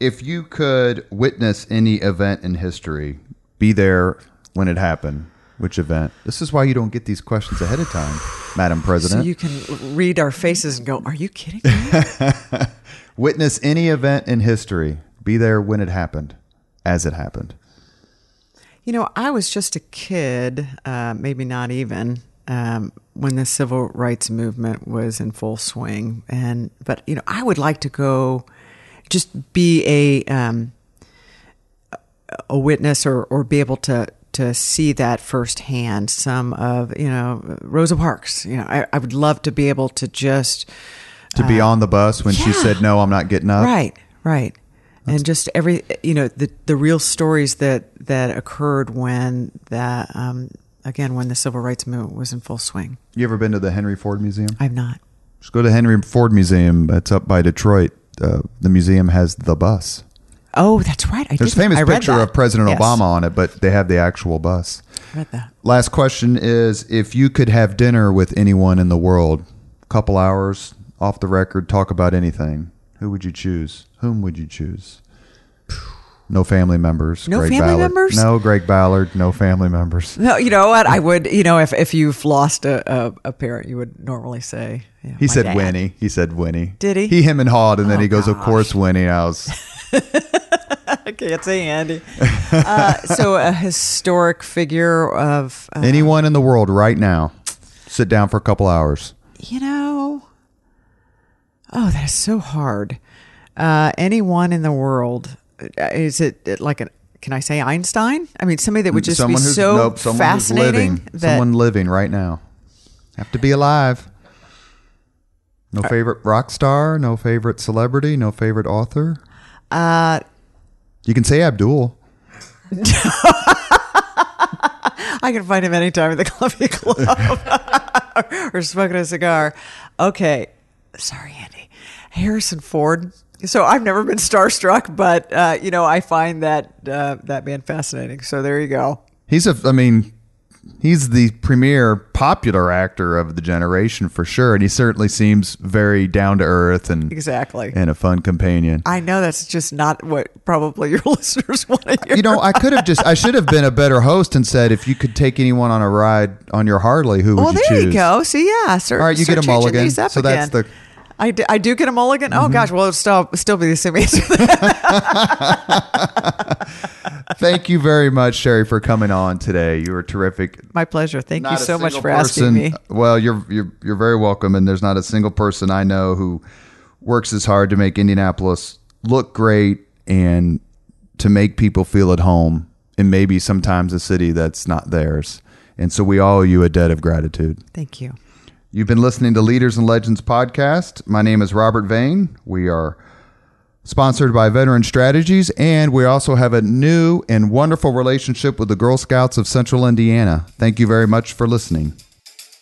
If you could witness any event in history, be there when it happened, which event? This is why you don't get these questions ahead of time, Madam President. So you can read our faces and go, Are you kidding me? witness any event in history, be there when it happened, as it happened. you know, I was just a kid, uh, maybe not even, um, when the civil rights movement was in full swing. And, but, you know, I would like to go just be a, um, a witness or, or be able to, to see that firsthand. Some of, you know, Rosa Parks, you know, I, I would love to be able to just, To be on the bus when she Uh, said, No, I'm not getting up. right right and just every you know the the real stories that that occurred when that um again when the civil rights movement was in full swing You ever been to the Henry Ford Museum? i've not Just go to Henry Ford Museum. It's up by Detroit. Uh, the museum has the bus. Oh that's right i There's a famous I read picture that. of President Yes, Obama on it, but they have the actual bus. I read that Last question is if you could have dinner with anyone in the world, couple hours off the record, talk about anything, who would you choose? Whom would you choose? No family members. No Greg family Ballard. members? No Greg Ballard. No family members. no you know what i would you know if if you've lost a a, a parent you would normally say know, He my said dad. Winnie. He said Winnie. Did he? He, him, and hawed, and then Oh, he goes, "Of course, Winnie." I was. can't say andy uh, so a historic figure of uh, Anyone in the world right now, sit down for a couple hours. You know, oh, that is so hard. Uh, anyone in the world, uh, is it like an? Can I say Einstein? I mean, somebody that would just be who's- so nope, someone fascinating living. that someone living right now. Have to be alive. No favorite rock star. No favorite celebrity. No favorite author. uh, You can say Abdul. I can find him anytime at the coffee Club or smoking a cigar. Okay, sorry, Andy. Harrison Ford. So I've never been starstruck, but uh, you know I find that uh, that man fascinating. So there you go. He's a. I mean, he's the premier popular actor of the generation for sure, and he certainly seems very down to earth and Exactly. and a fun companion. I know that's just not what probably your listeners want to hear. You know, I could have just. I should have been a better host and said, if you could take anyone on a ride on your Harley, who would well, you there choose? you go. So yeah. Start, All right, you get a mulligan. So that's the- Mm-hmm. I do, I do get a mulligan. Oh gosh, well, it'll still still be the same answer. Thank you very much, Sherry, for coming on today. You were terrific. My pleasure. Thank you Not a so much for person- asking me. Well, you're you're you're very welcome, and there's not a single person I know who works as hard to make Indianapolis look great and to make people feel at home, and maybe sometimes a city that's not theirs. And so we all owe you a debt of gratitude. Thank you. You've been listening to Leaders and Legends podcast. My name is Robert Vane. We are sponsored by Veteran Strategies, and we also have a new and wonderful relationship with the Girl Scouts of Central Indiana. Thank you very much for listening.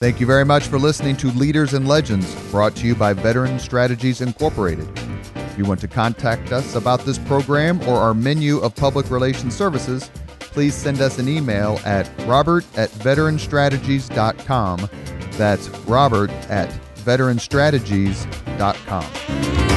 Thank you very much for listening to Leaders and Legends, brought to you by Veteran Strategies Incorporated. If you want to contact us about this program or our menu of public relations services, please send us an email at robert at veteranstrategies.com That's Robert at veteranstrategies.com.